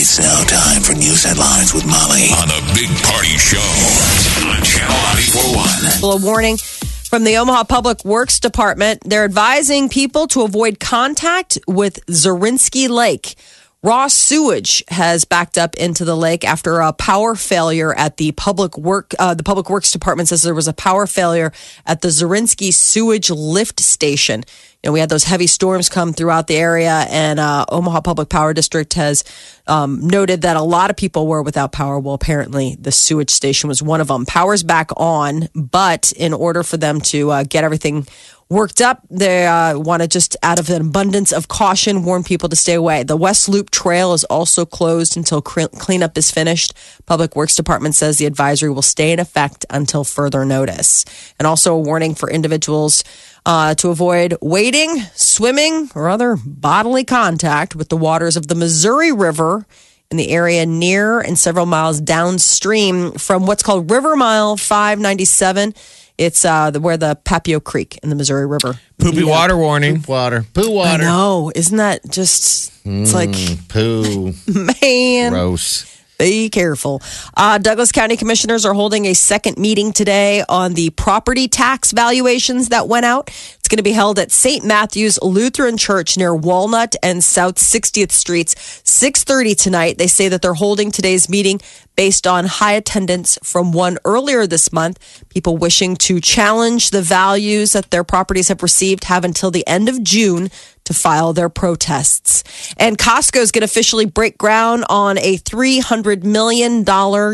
It's now time for news headlines with Molly on the Big Party Show on Channel 941. Well, a warning from the Omaha Public Works Department. They're advising people to avoid contact with Zorinsky Lake. Raw sewage has backed up into the lake after a power failure at the public work. Uh, the public works department says there was a power failure at the Zorinsky sewage lift station. You know, we had those heavy storms come throughout the area, and uh, Omaha Public Power District has um, noted that a lot of people were without power. Well, apparently the sewage station was one of them. Power's back on, but in order for them to uh, get everything worked up. They uh, want to just, out of an abundance of caution, warn people to stay away. The West Loop Trail is also closed until cleanup is finished. Public Works Department says the advisory will stay in effect until further notice. And also a warning for individuals uh, to avoid wading, swimming, or other bodily contact with the waters of the Missouri River in the area near and several miles downstream from what's called River Mile 597. It's uh, the, where the Papio Creek in the Missouri River. Poopy water warning. Water. Poo water. No, Isn't that just, it's like, Poo. man. Gross. Be careful. Uh, Douglas County commissioners are holding a second meeting today on the property tax valuations that went out. It's going to be held at St. Matthew's Lutheran Church near Walnut and South 60th Streets, 6:30 tonight. They say that they're holding today's meeting based on high attendance from one earlier this month. People wishing to challenge the values that their properties have received have until the end of June to file their protests. And Costco is going to officially break ground on a $300 million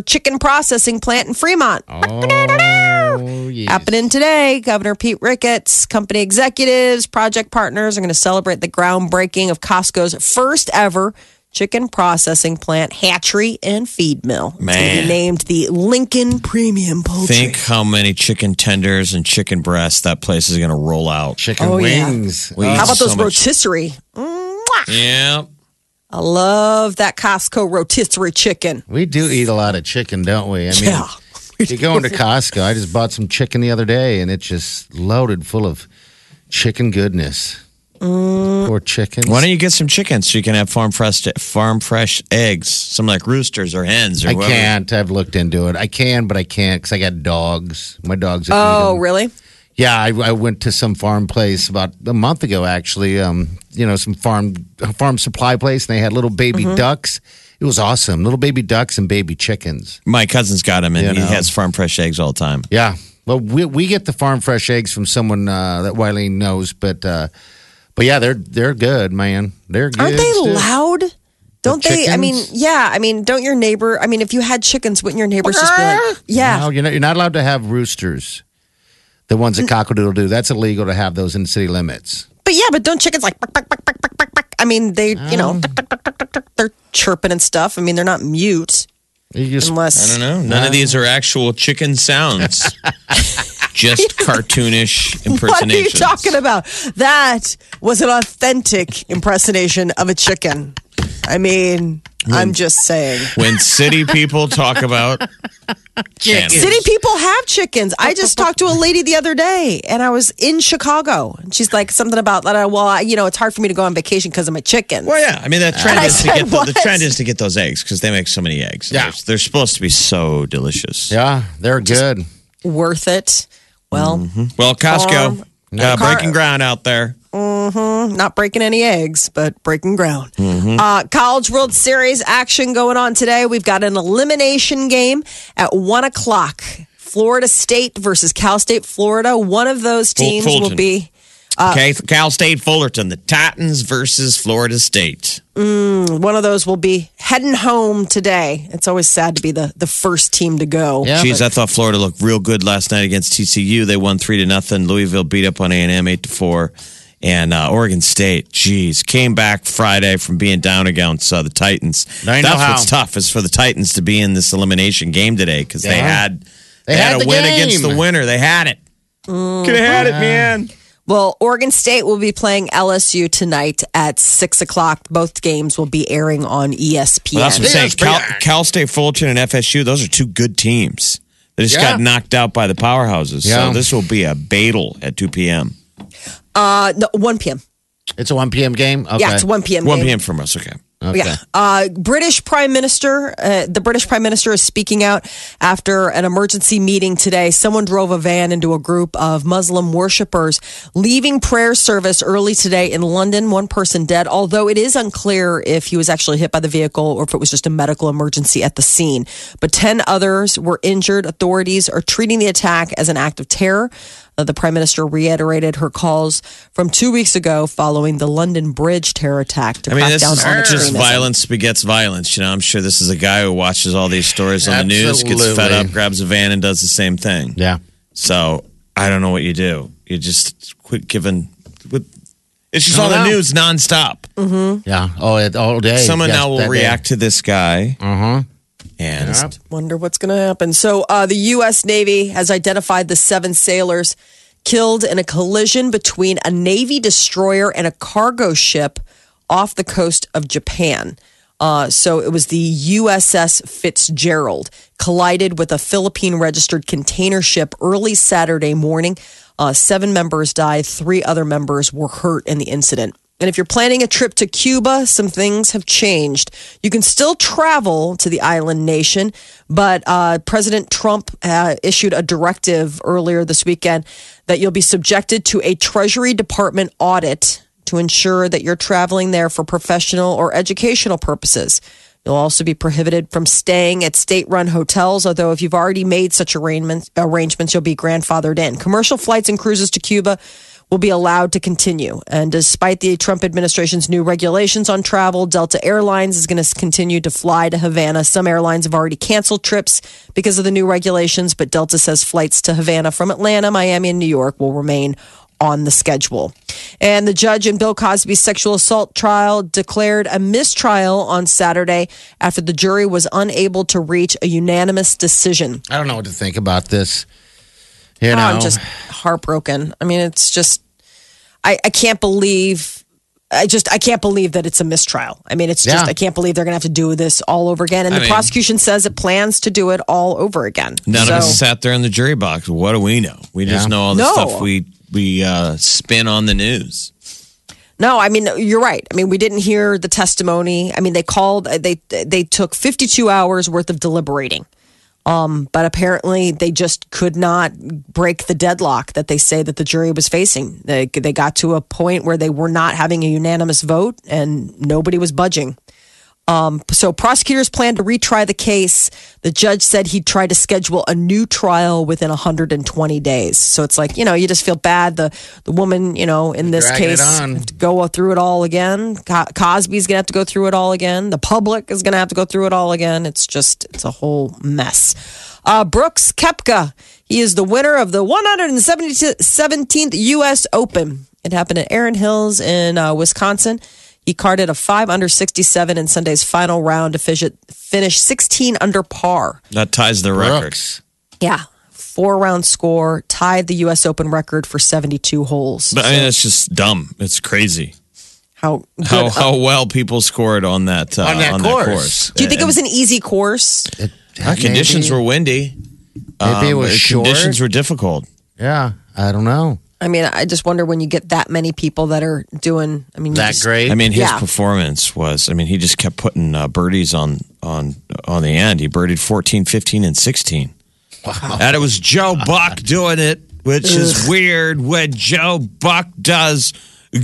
chicken processing plant in Fremont. Oh, yes. Happening today. Governor Pete Ricketts, company executives, project partners are going to celebrate the groundbreaking of Costco's first ever chicken processing plant, hatchery, and feed mill. It's to Man. be named the Lincoln Premium Poultry. Think how many chicken tenders and chicken breasts that place is going to roll out. Chicken Oh, yeah. wings. How about So those much. rotisserie? Mwah. Yeah. I love that Costco rotisserie chicken. We do eat a lot of chicken, don't we? I mean, Yeah. you go into Costco. I just bought some chicken the other day, and it's just loaded full of chicken goodness. Mm. Poor chickens. Why don't you get some chickens so you can have farm fresh farm fresh eggs, some like roosters or hens or I whatever. can't. I've looked into it. I can, but I can't because I got dogs. My dogs. That Oh, eat 'em. really? Yeah, I, I went to some farm place about a month ago. Actually, um, you know, some farm farm supply place, and they had little baby Mm-hmm. ducks. It was awesome. Little baby ducks and baby chickens. My cousin's got them, and You he has farm fresh eggs all the time. Yeah. Well, we we get the farm fresh eggs from someone uh, that Wileen knows, but uh, but yeah, they're they're good, man. They're good. Aren't they stuff. loud? Don't The they? I mean, yeah. I mean, don't your neighbor? I mean, if you had chickens, wouldn't your neighbors just be like, yeah? No, you're not, you're not allowed to have roosters. The ones that cockadoodle do. That's illegal to have those in city limits. But yeah, but don't chickens like? Buck, buck, buck? I mean, they, you know, they're chirping and stuff. I mean, they're not mute just unless. I don't know. None of these are actual chicken sounds. Just cartoonish impersonation. What are you talking about? That was an authentic impersonation of a chicken. I mean, I'm just saying. When city people talk about chickens. City people have chickens. I just talked to a lady the other day, and I was in Chicago, and she's like something about that. Uh, well, I, you know, it's hard for me to go on vacation because of my chickens. Well, yeah. I mean, the trend I is to get the, the trend is to get those eggs because they make so many eggs. Yeah. they're, they're supposed to be so delicious. yeah, they're good. Worth it. Well, Well, Costco, uh, breaking ground out there. not breaking any eggs, but breaking ground. Uh, College World Series action going on today. We've got an elimination game at one o'clock. Florida State versus Cal State Florida. One of those teams will Fulton. Be okay, Cal State Fullerton, the Titans versus Florida State. one of those will be heading home today. It's always sad to be the, the first team to go. Yeah, Geez, I thought Florida looked real good last night against TCU. They won three to nothing. Louisville beat up on A and M eight to four And uh, Oregon State, geez, came back Friday from being down against uh, the Titans. I know That's how. what's tough is for the Titans to be in this elimination game today because they had they, They had, had a the win game. against the winner. They had it. Could have had it, man. Well, Oregon State will be playing LSU tonight at six o'clock. Both games will be airing on ESPN. Well, that's what I'm saying. Yeah, Cal, Cal State Fullerton and FSU, those are two good teams. They just Yeah. got knocked out by the powerhouses. Yeah. So this will be a battle at 2 p.m. uh, no, one p.m. It's a 1 p.m. game? Okay. Yeah, it's one p.m. 1 p.m. from us. Okay. Okay. Yeah. Uh, British Prime Minister, uh, the British Prime Minister is speaking out after an emergency meeting today. Someone drove a van into a group of Muslim worshippers, leaving prayer service early today in London. One person dead, although it is unclear if he was actually hit by the vehicle or if it was just a medical emergency at the scene. But 10 others were injured. Authorities are treating the attack as an act of terror. Uh, the prime minister reiterated her calls from two weeks ago following the London Bridge terror attack to I mean, crack this down is on just extremism. violence begets violence. You know, I'm sure this is a guy who watches all these stories on the news, gets fed up, grabs a van, and does the same thing. Yeah. So I don't know what you do. You just quit giving. With, it's just on the know. news nonstop. Yeah. Oh, it, all day. Someone Yes, now will that day. react to this guy, Uh-huh. And Yep. Wonder what's going to happen. So, uh, the U.S. Navy has identified the seven sailors killed in a collision between a Navy destroyer and a cargo ship off the coast of Japan. Uh, so it was the USS Fitzgerald collided with a Philippine registered container ship early Saturday morning. Uh, seven members died, three other members were hurt in the incident. And if you're planning a trip to Cuba, some things have changed. You can still travel to the island nation, but uh, President Trump uh, issued a directive earlier this weekend that you'll be subjected to a Treasury Department audit to ensure that you're traveling there for professional or educational purposes. You'll also be prohibited from staying at state run hotels, although if you've already made such arrangements, arrangements, you'll be grandfathered in. Commercial flights and cruises to Cuba will be allowed to continue. And despite the Trump administration's new regulations on travel, Delta Airlines is going to continue to fly to Havana. Some airlines have already canceled trips because of the new regulations, but Delta says flights to Havana from Atlanta, Miami, and New York will remain on the schedule. And the judge in Bill Cosby's sexual assault trial declared a mistrial on Saturday after the jury was unable to reach a unanimous decision. I don't know what to think about this. You know, I'm just heartbroken. I mean, it's just, I, I can't believe, I just, I can't believe that it's a mistrial. I mean, it's just, Yeah. I can't believe they're going to have to do this all over again. And I the mean- prosecution says it plans to do it all over again. none So- of us sat there in the jury box. What do we know? We just know all the No. stuff we we uh, spin on the news. No, I mean you're right. I mean we didn't hear the testimony. I mean they called they they took 52 hours worth of deliberating. Um, but apparently they just could not break the deadlock that they say that the jury was facing. They they got to a point where they were not having a unanimous vote and nobody was budging. Um, so prosecutors plan to retry the case. The judge said he'd try to schedule a new trial within 120 days. So it's like, you know, you just feel bad. The the woman, you know, in this Dragging case, to go through it all again. Co- Cosby's gonna have to go through it all again. The public is gonna have to go through it all again. It's just, it's a whole mess. Uh, Brooks Koepka, he is the winner of the 117th U.S. Open. It happened at Erin Hills in uh, Wisconsin. He carded a five under 67 in Sunday's final round to finish 16 under par. That ties the record. Yeah. Four round score, tied the U.S. Open record for 72 holes. But I mean, it's just dumb. It's crazy how good, how how well people scored on that uh, On that course. Do you think it was an easy course? It, Uh, conditions maybe- were windy. Maybe it Um, was the short. Conditions were difficult. Yeah, I don't know. I mean, I just wonder when you get that many people that are doing. I mean, That just- great. I mean, his Yeah. performance was. I mean, he just kept putting uh, birdies on on on the end. He birdied 14, 15, and sixteen. Wow. And it was Joe Buck doing it, which is weird when Joe Buck does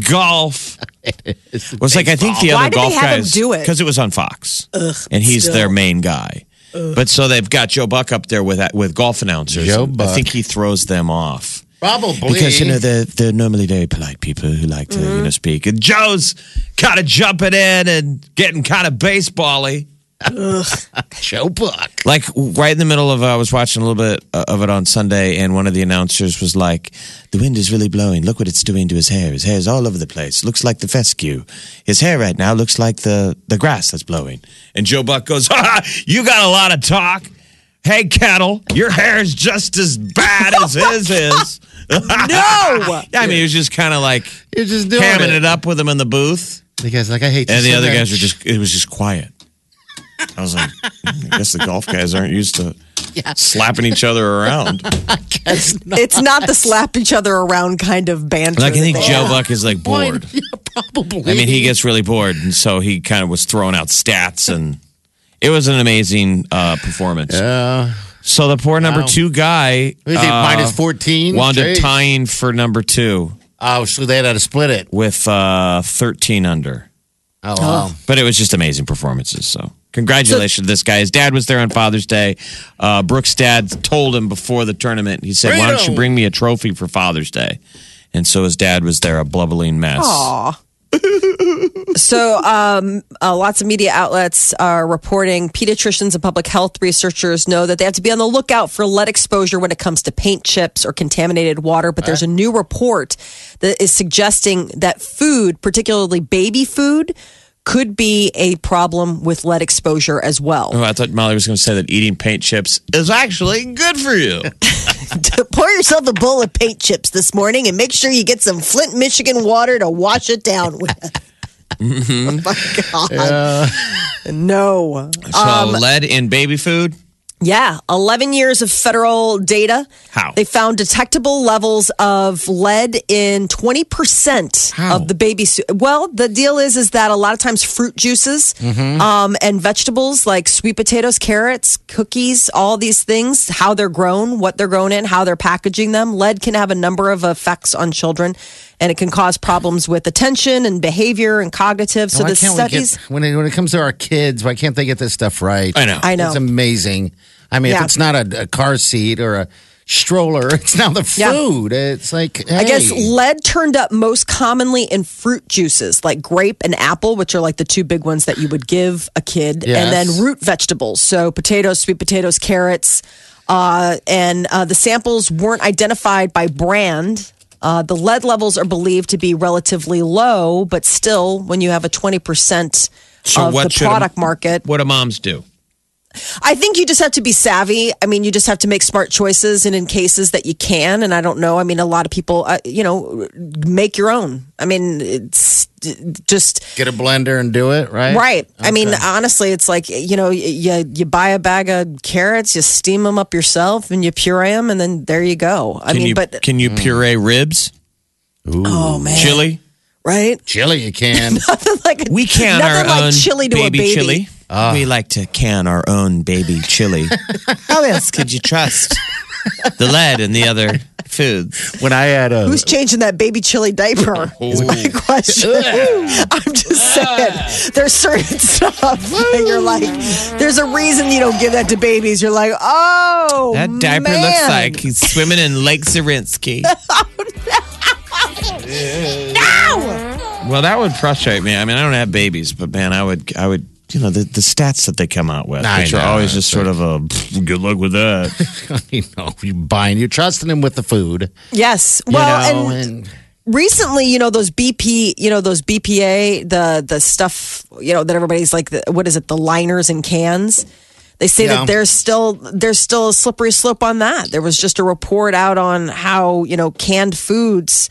golf. It was like I think the Why other did golf guys do it? because it was on Fox, and he's still. their main guy. But so they've got Joe Buck up there with with golf announcers. Joe and I think he throws them off. Probably Because you know they're they're normally very polite people who like to Mm-hmm. you know speak. And Joe's kind of jumping in and getting kind of basebally. Joe Buck. Like right in the middle of, uh, I was watching a little bit uh, of it on Sunday, and one of the announcers was like, "The wind is really blowing. Look what it's doing to his hair. His hair's all over the place. Looks like the fescue. His hair right now looks like the the grass that's blowing." And Joe Buck goes, ha, "You got a lot of talk. Hey, Kettle, your hair's just as bad as his is." No. yeah, I mean, he was just kind of like You're just doing hamming it. it up with him in the booth. The guy's like, I hate. to And the other that. guys were just, it was just quiet. I was like, I guess the golf guys aren't used to slapping each other around. Guys, no. It's not the slap each other around kind of banter. Like, I think Joe they- Buck is like bored. Yeah, probably. I mean, he gets really bored. And so he kind of was throwing out stats and it was an amazing uh, performance. Yeah. So the poor number Wow. two guy What is he, uh, minus 14? wound up Jeez. tying for number two Oh, so they had to split it. with uh, 13 under. Oh, wow. But it was just amazing performances. So congratulations to this guy. His dad was there on Father's Day. Uh, Brooks' dad told him before the tournament, he said, Why don't you Freedom. bring me a trophy for Father's Day? And so his dad was there, a blubbering mess. Aw. so, um, uh, lots of media outlets are reporting pediatricians and public health researchers know that they have to be on the lookout for lead exposure when it comes to paint chips or contaminated water. But there's a new report that is suggesting that food, particularly baby food, could be a problem with lead exposure as well. Oh, I thought Molly was going to say that eating paint chips is actually good for you. Pour yourself a bowl of paint chips this morning and make sure you get some Flint, Michigan water to wash it down with. Mm-hmm. Oh my God. No. so um, lead in baby food? Yeah, 11 years of federal data. How? They found detectable levels of lead in 20% How? of the baby su- Well, the deal is is that a lot of times fruit juices Mm-hmm. um, and vegetables like sweet potatoes, carrots, cookies, all these things, how they're grown, what they're grown in, how they're packaging them. Lead can have a number of effects on children and it can cause problems with attention and behavior and cognitive. So why the can't studies we get, when it, when it comes to our kids, why can't they get this stuff right? I know. I know. It's amazing. I mean, Yeah. if it's not a, a car seat or a stroller, it's now the Yeah. food. It's like, I guess lead turned up most commonly in fruit juices like grape and apple, which are like the two big ones that you would give a kid, and then root vegetables. So potatoes, sweet potatoes, carrots. Uh, and uh, the samples weren't identified by brand. Uh, the lead levels are believed to be relatively low, but still, when you have a 20% So of what the should a- product market, What do moms do? I think you just have to be savvy. I mean, you just have to make smart choices, and in cases that you can, and I don't know. I mean, a lot of people, uh, you know, make your own. I mean, it's just get a blender and do it, right? right. I mean, honestly, it's like you know, you you buy a bag of carrots, you steam them up yourself, and you puree them, and then there you go. I Can mean, you, but can you puree ribs? oh man, Chili? right? Chili, you can. Nothing like a, We can nothing our like own chili to baby, a baby. chili. Ah. we like to can our own baby chili. How else could you trust the lead and the other foods? when I had a. Who's changing that baby chili diaper? Is my question. I'm just saying, there's certain stuff that you're like, there's a reason you don't give that to babies. You're like, oh, That diaper man. looks like he's swimming in Lake Zorinsky. Oh, no. Well, that would frustrate me. I mean, I don't have babies, but man, I would, I would, you know, the, the stats that they come out with, I which are know, always just sort of a "Pfft, good luck with that. you know, you buying, you're trusting him with the food. Yes. You Well, know, and recently, you know, those BP, you know, those BPA, the the stuff, you know, that everybody's like, the, what is it, the liners and cans. They say Yeah. that there's still there's still a slippery slope on that. There was just a report out on how you know canned foods.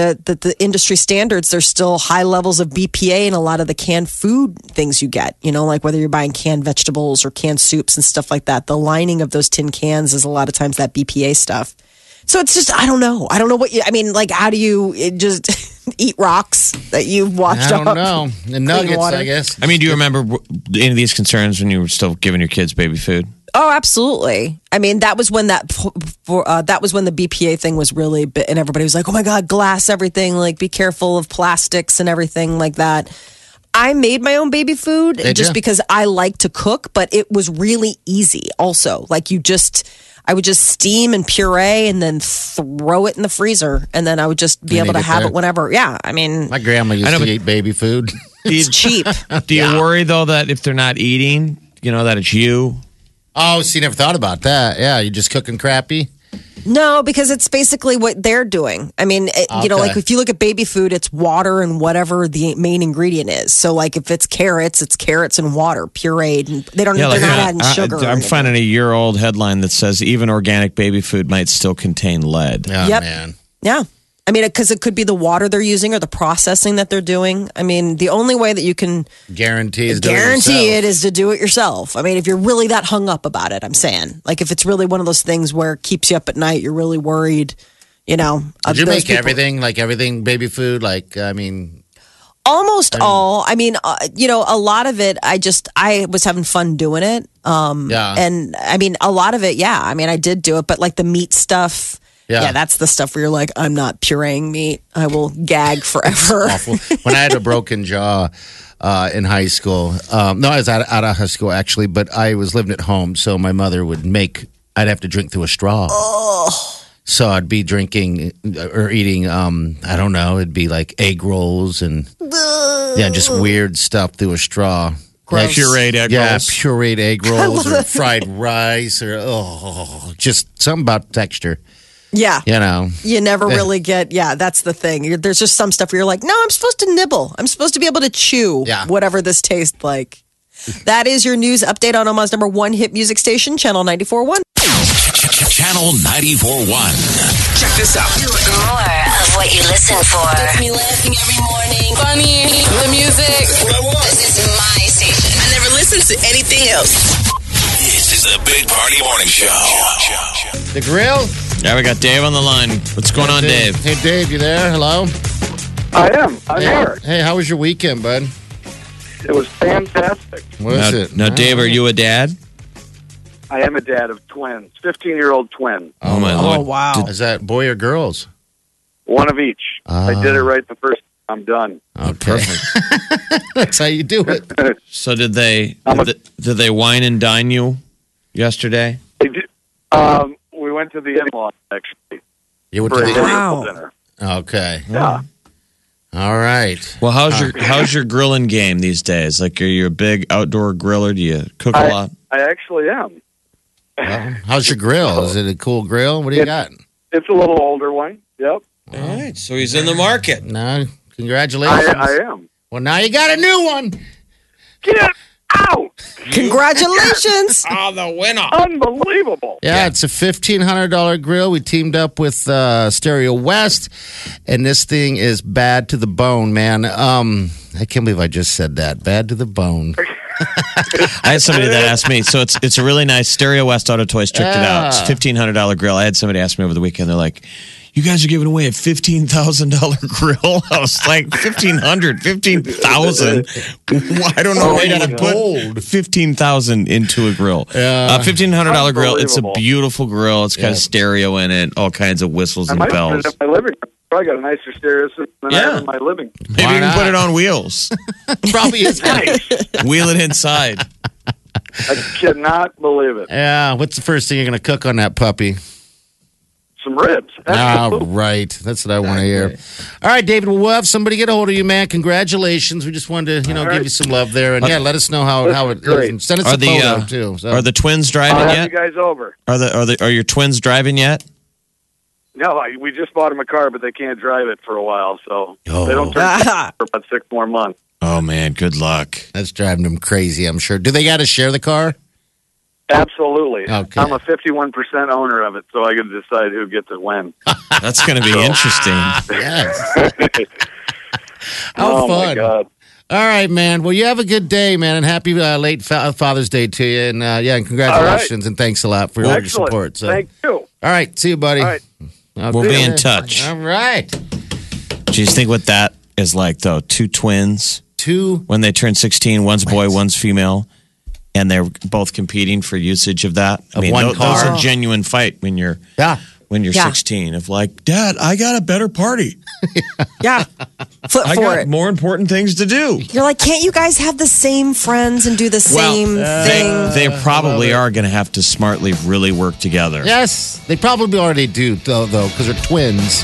The, the, the industry standards, there's still high levels of BPA in a lot of the canned food things you get. You know, like whether you're buying canned vegetables or canned soups and stuff like that. The lining of those tin cans is a lot of times that BPA stuff. So it's just I don't know. I don't know what you. I mean, like, how do you eh, just eat rocks that you've washed I don't up? know. The nuggets. I guess. I mean, do you remember any of these concerns when you were still giving your kids baby food? Oh, absolutely. I mean, that was when that for, uh, that was when the BPA thing was really big, and everybody was like, "Oh my god, glass, everything! Like, be careful of plastics and everything like that." I made my own baby food Did just ya? because I like to cook, but it was really easy. Also, like you just, I would just steam and puree and then throw it in the freezer, and then I would just be And able to it have there. it whenever. Yeah, I mean, My grandma used I know, to but- eat baby food. Do you, it's cheap. do you worry though that if they're not eating, you know, that it's you? Oh, so you never thought about that. Yeah, you're just cooking crappy. No, because it's basically what they're doing. I mean, it, you know, like if you look at baby food, it's water and whatever the main ingredient is. So, like if it's carrots, it's carrots and water pureed, and they don't. Yeah, they're like not adding I- sugar. or I'm finding a year old headline that says even organic baby food might still contain lead. Oh, Yep. man. Yeah. I mean, because it could be the water they're using or the processing that they're doing. I mean, the only way that you can Guarantee is guarantee yourself. it is to do it yourself. I mean, if you're really that hung up about it, I'm saying, like, if it's really one of those things where it keeps you up at night, you're really worried. You know, Did you make people- everything like everything baby food? Like, I mean, Almost all. I mean, uh, you know, a lot of it. I just I was having fun doing it. Um, Yeah. And I mean, a lot of it. Yeah. I mean, I did do it, but like the meat stuff. Yeah. Yeah, that's the stuff where you're like, I'm not pureeing meat. I will gag forever. awful. when I had a broken jaw uh, in high school, um, no, I was out, out of high school actually, but I was living at home, so my mother would make. I'd have to drink through a straw. So I'd be drinking uh, or eating. Um, I don't know. It'd be like egg rolls and yeah, just weird stuff through a straw. Gross. Pureed egg yeah, rolls. pureed egg rolls or fried rice or oh, just something about texture. Yeah. You know, You never really get, yeah, that's the thing. You're, there's just some stuff where you're like, no, I'm supposed to nibble. I'm supposed to be able to chew Yeah. whatever this tastes like. That is your news update on Omaha's number one hit music station, Channel 94.1. Channel 94.1. Check this out. More of what you listen for. Gets me laughing every morning. Funny, the music. What I want. This is my station. I never listen to anything else. This is the Big Party Morning Show. the grill. Yeah, we got Dave on the line. What's going on, Dave? Hey, Dave, you there? Hello. I am. I'm Hey, here. hey, how was your weekend, bud? It was fantastic. Was Now, it? now, Dave, are you a dad? I am a dad of twins, 15 year old twin, Oh, my Oh, lord. wow. Is that boy or girls? one of each. I did Ah. it right the first time. I'm done. Okay. Perfect. That's how you do it. So did they I'm a- did, they- did they wine and dine you yesterday? They did- Um, we went to the in law actually You went for to the. Wow. dinner. Okay. Yeah. All right. Well, how's your how's your grilling game these days? Like, are you a big outdoor griller? Do you cook a I, lot? I actually am. Well, how's your grill? Is it a cool grill? What do you got? It's a little older one. Yep. All right, so he's in the market. No. I, Congratulations. I am. well, now you got a new one. Get out! Congratulations. Oh, the winner! Unbelievable. Yeah, it's a fifteen hundred dollar grill. We teamed up with uh, Stereo West, and this thing is bad to the bone, man. Um, I can't believe I just said that. Bad to the bone. I had somebody that asked me. So it's it's a really nice Stereo West Auto Toys tricked it out. It's Ah. fifteen hundred dollar grill. I had somebody ask me over the weekend. They're like, "You guys are giving away a fifteen thousand dollar grill." I was like, fifteen hundred, fifteen thousand. I don't know Oh, why you gotta put fifteen thousand into a grill. Yeah. a fifteen hundred dollar grill. It's a beautiful grill. It's got Yeah. a stereo in it, all kinds of whistles I and might put bells. it in my living room. Probably got a nicer stereo system than I have in my living. Maybe Why you can put it on wheels. Probably is. Wheel it inside. I cannot believe it. Yeah. What's the first thing you're going to cook on that puppy? Some ribs. All Absolutely. right. That's what I want to hear. All right, David. Well, we'll have somebody get a hold of you, man. Congratulations. We just wanted to, you know, All give you some love there, and yeah, let us know how how it This is great. is. And Send us Are a the photo uh, too. So. are the twins I'll driving have yet? you guys over. Are the are the are your twins driving yet? No, I, we just bought them a car, but they can't drive it for a while, so Oh. they don't turn for about six more months. Oh man, good luck. That's driving them crazy. I'm sure. Do they got to share the car? Absolutely. Okay. I'm a 51% owner of it, so I get to decide who gets it when. That's going to be interesting. Yes. How oh, my fun. God. All right, man. Well, you have a good day, man, and happy uh, late fa- Father's Day to you. And uh, yeah, and congratulations, and thanks a lot for all your Excellent. support. So, Thank you. all right, see you, buddy. All right. Okay. We'll be in touch. All right. Do you think what that is like though? Two twins Two. when they turn 16, one's boy, one's female, and they're both competing for usage of that. I Of mean, one tho- those car. are genuine fight when you're Yeah. when you're Yeah. 16 of like, Dad, I got a better party. yeah. Flip I for got it. more important things to do. You're like, can't you guys have the same friends and do the same thing? They, they probably are going to have to smartly really work together. Yes, they probably already do though, though, because they're twins,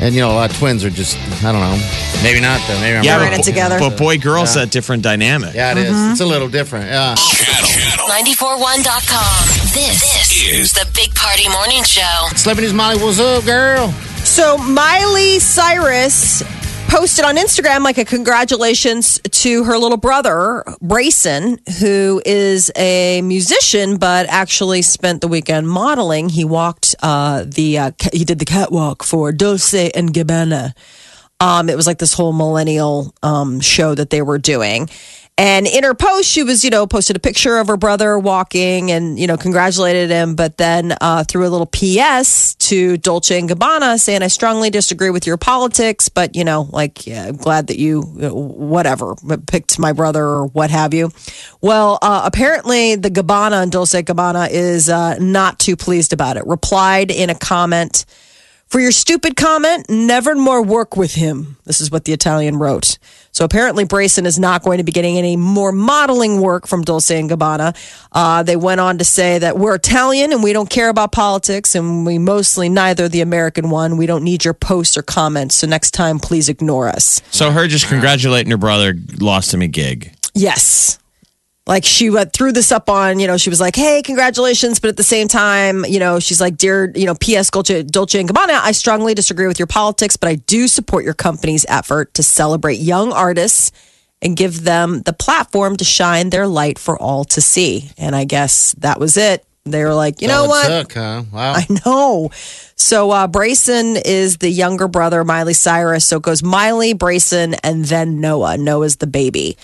and you know a lot of twins are just I don't know Maybe not though. Maybe I'm Yeah, Ran wrong. it together. But boy, girl's that different dynamic. Yeah, it is. Mm-hmm. It's a little different. Yeah. Channel, channel 941.com. This, is is the Big Party Morning Show. Celebrities Molly, what's up, girl? So Miley Cyrus posted on Instagram like a congratulations to her little brother Braison, who is a musician but actually spent the weekend modeling. He walked uh, the uh, he did the catwalk for Dolce and Gabbana. Um, it was like this whole millennial um, show that they were doing. And in her post, she was, you know, posted a picture of her brother walking and, you know, congratulated him, but then uh, threw a little PS to Dolce and Gabbana saying, I strongly disagree with your politics, but, you know, like, yeah, I'm glad that you, whatever, picked my brother or what have you. Well, uh, apparently the Gabbana and Dolce Gabbana is uh, not too pleased about it. Replied in a comment, for your stupid comment, never more work with him. This is what the Italian wrote. So apparently, Braison is not going to be getting any more modeling work from Dolce and Gabbana. Uh, they went on to say that we're Italian and we don't care about politics, and we mostly neither the American one. We don't need your posts or comments. So next time, please ignore us. So her just congratulating her brother lost him a gig. Yes. Like she went, threw this up on, you know, she was like, hey, congratulations. But at the same time, you know, she's like, dear, you know, P.S. Dolce, Dolce and Gabbana, I strongly disagree with your politics, but I do support your company's effort to celebrate young artists and give them the platform to shine their light for all to see. And I guess that was it. They were like, you know what? Took, huh? Wow. I know. So uh, Braison is the younger brother, Miley Cyrus. So it goes Miley, Braison, and then Noah. Noah's the baby.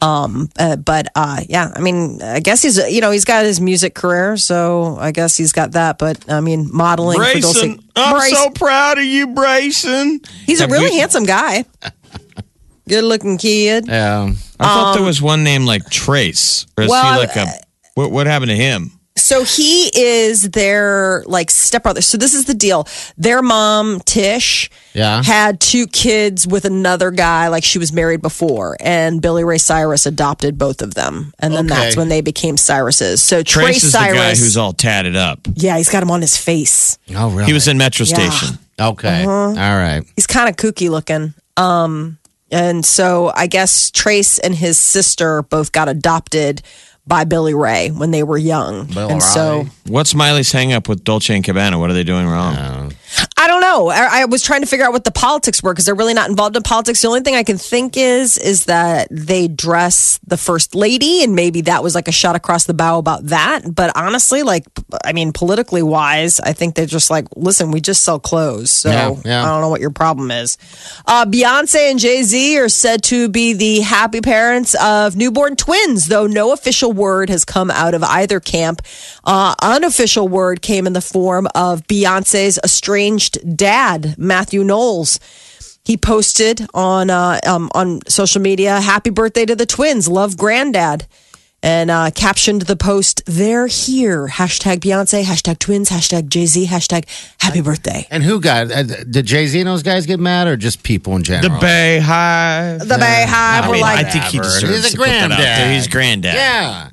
Um, uh, but uh, yeah, I mean, I guess he's you know he's got his music career, so I guess he's got that. But I mean, modeling for Dulce. Braison, I'm Brace- so proud of you, Braison. he's a really you- handsome guy, good looking kid. yeah. I thought there was one name like Trace. Or is Um, well, he like a what, what happened to him? So he is their like stepbrother. So this is the deal. Their mom, Tish, Yeah. had two kids with another guy, like she was married before, and Billy Ray Cyrus adopted both of them, and then Okay. that's when they became Cyruses. So Trey Trace is Cyrus, the guy who's all tatted up. yeah, he's got him on his face. Oh, really? He was in Metro Yeah. Station. Okay. Uh-huh. All right. He's kind of kooky looking. Um, and so I guess Trace and his sister both got adopted by Billy Ray when they were young, Bill and so. What's Miley's hang up with Dolce and Gabbana? What are they doing wrong? I know. I, I was trying to figure out what the politics were because they're really not involved in politics. The only thing I can think is is that they dress the first lady, and maybe that was like a shot across the bow about that. But honestly, like, I mean, politically wise, I think they're just like, listen, we just sell clothes, so Yeah, yeah. I don't know what your problem is. Uh, Beyonce and Jay Z are said to be the happy parents of newborn twins, though no official word has come out of either camp. Uh, unofficial word came in the form of Beyonce's estranged dad, Matthew Knowles. He posted on uh, um, on social media, "Happy birthday to the twins, love granddad," and uh, captioned the post, "They're here." Hashtag Beyonce, hashtag twins, hashtag Jay Z, hashtag Happy birthday. And who got? Uh, did Jay Z and those guys get mad, or just people in general? The general? BeyHive. The BeyHive I were mean, like, I think he deserves He's a to put that out there. granddad. He's granddad. Yeah.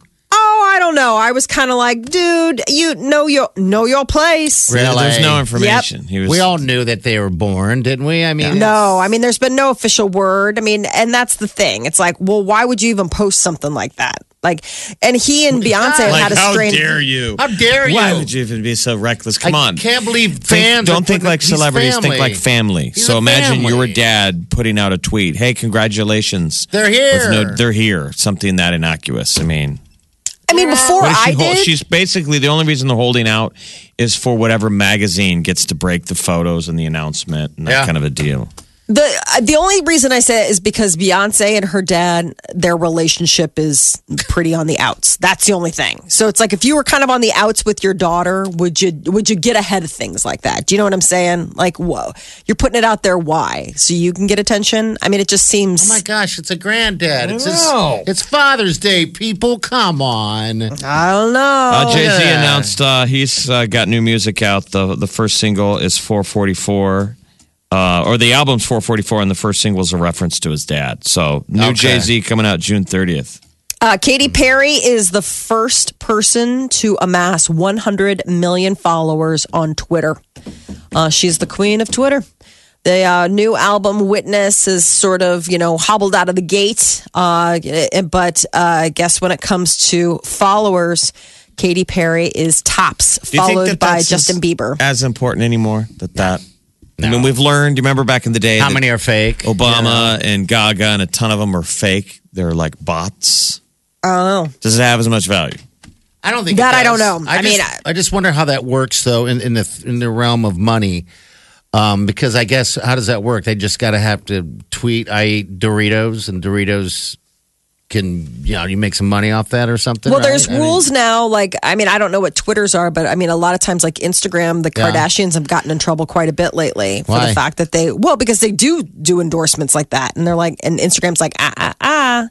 I don't know. I was kind of like, dude, you know your know your place. Really? There's no information. He was. We all knew that they were born, didn't we? I mean, No, I mean, there's been no official word. I mean, and that's the thing. It's like, well, why would you even post something like that? Like, and he and Beyonce Like, had a how strange. dare you? How dare you? Why would you even be so reckless? Come I on. can't believe Think- fans. are don't think like he's celebrities, think like family. He's so a imagine family. your dad putting out a tweet, "Hey, congratulations! They're here. no, they're here." Something that innocuous. I mean, I mean, before I she hol- did, she's basically the only reason they're holding out is for whatever magazine gets to break the photos and the announcement and that Yeah. kind of a deal. The uh, the only reason I say it is because Beyonce and her dad, their relationship is pretty on the outs. That's the only thing. So it's like if you were kind of on the outs with your daughter, would you would you get ahead of things like that? Do you know what I'm saying? Like, whoa, you're putting it out there. Why? So you can get attention? I mean, it just seems. Oh my gosh, it's a granddad. It's his, it's Father's Day, people. Come on. I don't know. Uh, Jay Z yeah. announced uh, he's uh, got new music out. the The first single is 444, uh, or the album's 444, and the first single is a reference to his dad. So new Okay. Jay Z coming out June 30th. Uh, Katy Perry is the first person to amass 100 million followers on Twitter. Uh, she's the queen of Twitter. The uh, new album "Witness" is sort of you know hobbled out of the gate, uh, but uh, I guess when it comes to followers, Katy Perry is tops, Do you think followed that by Justin Bieber. As important anymore that that. I mean, we've learned. You remember back in the day, How many are fake? Obama and Gaga and a ton of them are fake. They're like bots. I don't know. Does it have as much value? I don't think That it I don't know. I just, mean, I just wonder how that works though in, in the in the realm of money. Um, because I guess how does that work? They just got to have to tweet. I eat Doritos, and Doritos can you know you make some money off that or something. Well, right? there's I mean- rules now. Like, I mean, I don't know what Twitters are, but I mean, a lot of times, like Instagram, the Yeah. Kardashians have gotten in trouble quite a bit lately for Why? the fact that they, well, because they do do endorsements like that, and they're like, and Instagram's like, ah, ah, ah.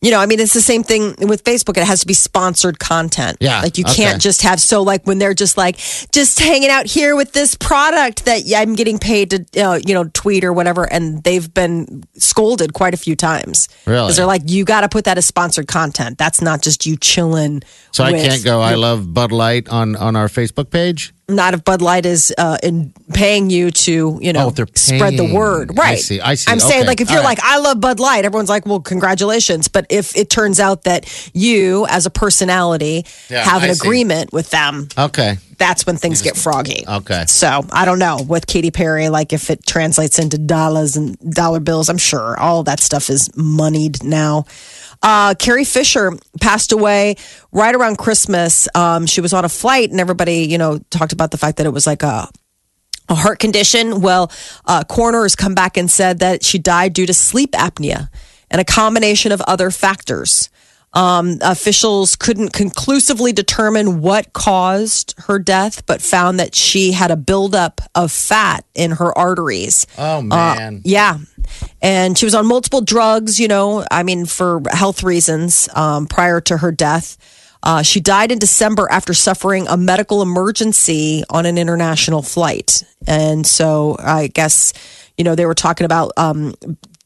You know, I mean, it's the same thing with Facebook. It has to be sponsored content. Yeah, Like, you okay. can't just have, so like when they're just like, just hanging out here with this product that I'm getting paid to, uh, you know, tweet or whatever. And they've been scolded quite a few times. Really? Because they're like, you got to put that as sponsored content. That's not just you chilling. So I can't go. I love Bud Light on on our Facebook page. Not if Bud Light is uh, in paying you to, you know, Oh, spread the word. I Right. see, I see. I'm saying, like, if you're right. like, I love Bud Light, everyone's like, well, congratulations. But if it turns out that you, as a personality, Yeah, have an I see. agreement with them, Okay. that's when things get froggy. Okay. So I don't know with Katy Perry, like if it translates into dollars and dollar bills, I'm sure all that stuff is moneyed now. Uh, Carrie Fisher passed away right around Christmas. Um, she was on a flight, and everybody, you know, talked about the fact that it was like a a heart condition. Well, uh, coroners come back and said that she died due to sleep apnea and a combination of other factors. Um, officials couldn't conclusively determine what caused her death, but found that she had a buildup of fat in her arteries. Oh man. Yeah. And she was on multiple drugs, you know, I mean, for health reasons um, prior to her death. Uh, she died in December after suffering a medical emergency on an international flight. And so I guess, you know, they were talking about um,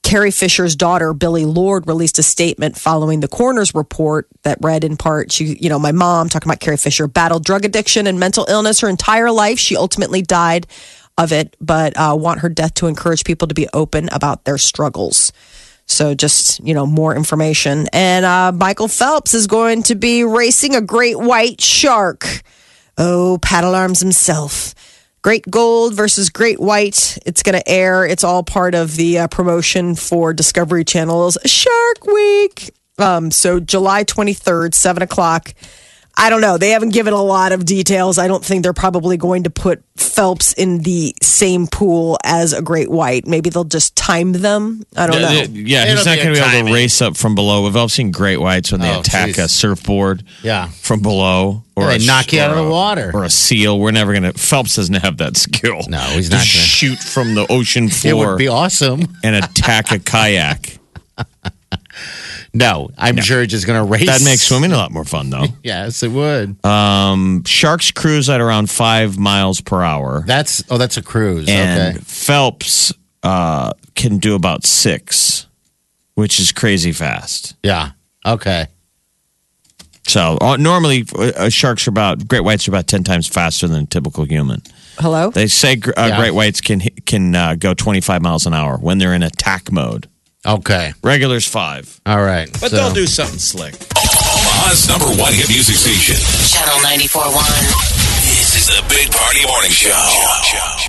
Carrie Fisher's daughter, Billie Lourd, released a statement following the coroner's report that read in part, she, you know, my mom, talking about Carrie Fisher, battled drug addiction and mental illness her entire life. She ultimately died of it, but uh, want her death to encourage people to be open about their struggles. So just, you know, more information. And uh, Michael Phelps is going to be racing a great white shark. Oh, paddle arms himself. Great Gold versus Great White. It's going to air. It's all part of the uh, promotion for Discovery Channel's Shark Week. Um, so July 23rd, 7 o'clock. I don't know. They haven't given a lot of details. I don't think they're probably going to put Phelps in the same pool as a Great White. Maybe they'll just time them. I don't know. Yeah, yeah, he's It'll not be going to a be able to race up from below. We've all seen great whites when they Oh, attack jeez. a surfboard. Yeah. from below, or Yeah, a they knock you or out of the a- water. or a seal. We're never going to. Phelps doesn't have that skill. No, he's to not gonna. shoot from the ocean floor. It floor would be awesome. and attack a kayak. No, I'm sure it's just going to race. That makes swimming a lot more fun, though. Yes, it would. Um, sharks cruise at around five miles per hour, that's oh, that's a cruise. and okay. Phelps uh, can do about six, which is crazy fast. Yeah. Okay. So uh, normally, uh, sharks are about great whites are about ten times faster than a typical human. Hello? They say uh, Yeah. great whites can can uh, go twenty five miles an hour when they're in attack mode. Okay. Regulars five, All right. but So- they'll do something slick. Omaha's number one hit music station. Channel 94.1. This is the Big Party Morning Show.